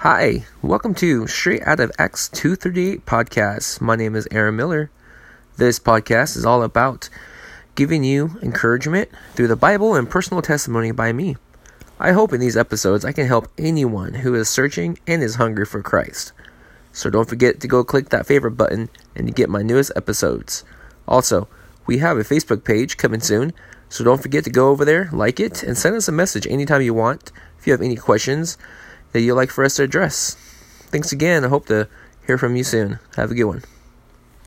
Hi, welcome to Straight Out of Acts 2:38 podcast. My name is Aaron Miller. This podcast is all about giving you encouragement through the Bible and personal testimony by me. I hope in these episodes I can help anyone who is searching and is hungry for Christ. So don't forget to go click that favorite button and get my newest episodes. Also, we have a Facebook page coming soon, so don't forget to go over there, like it, and send us a message anytime you want if you have any questions that you'd like for us to address. Thanks again. I hope to hear from you soon. Have a good one.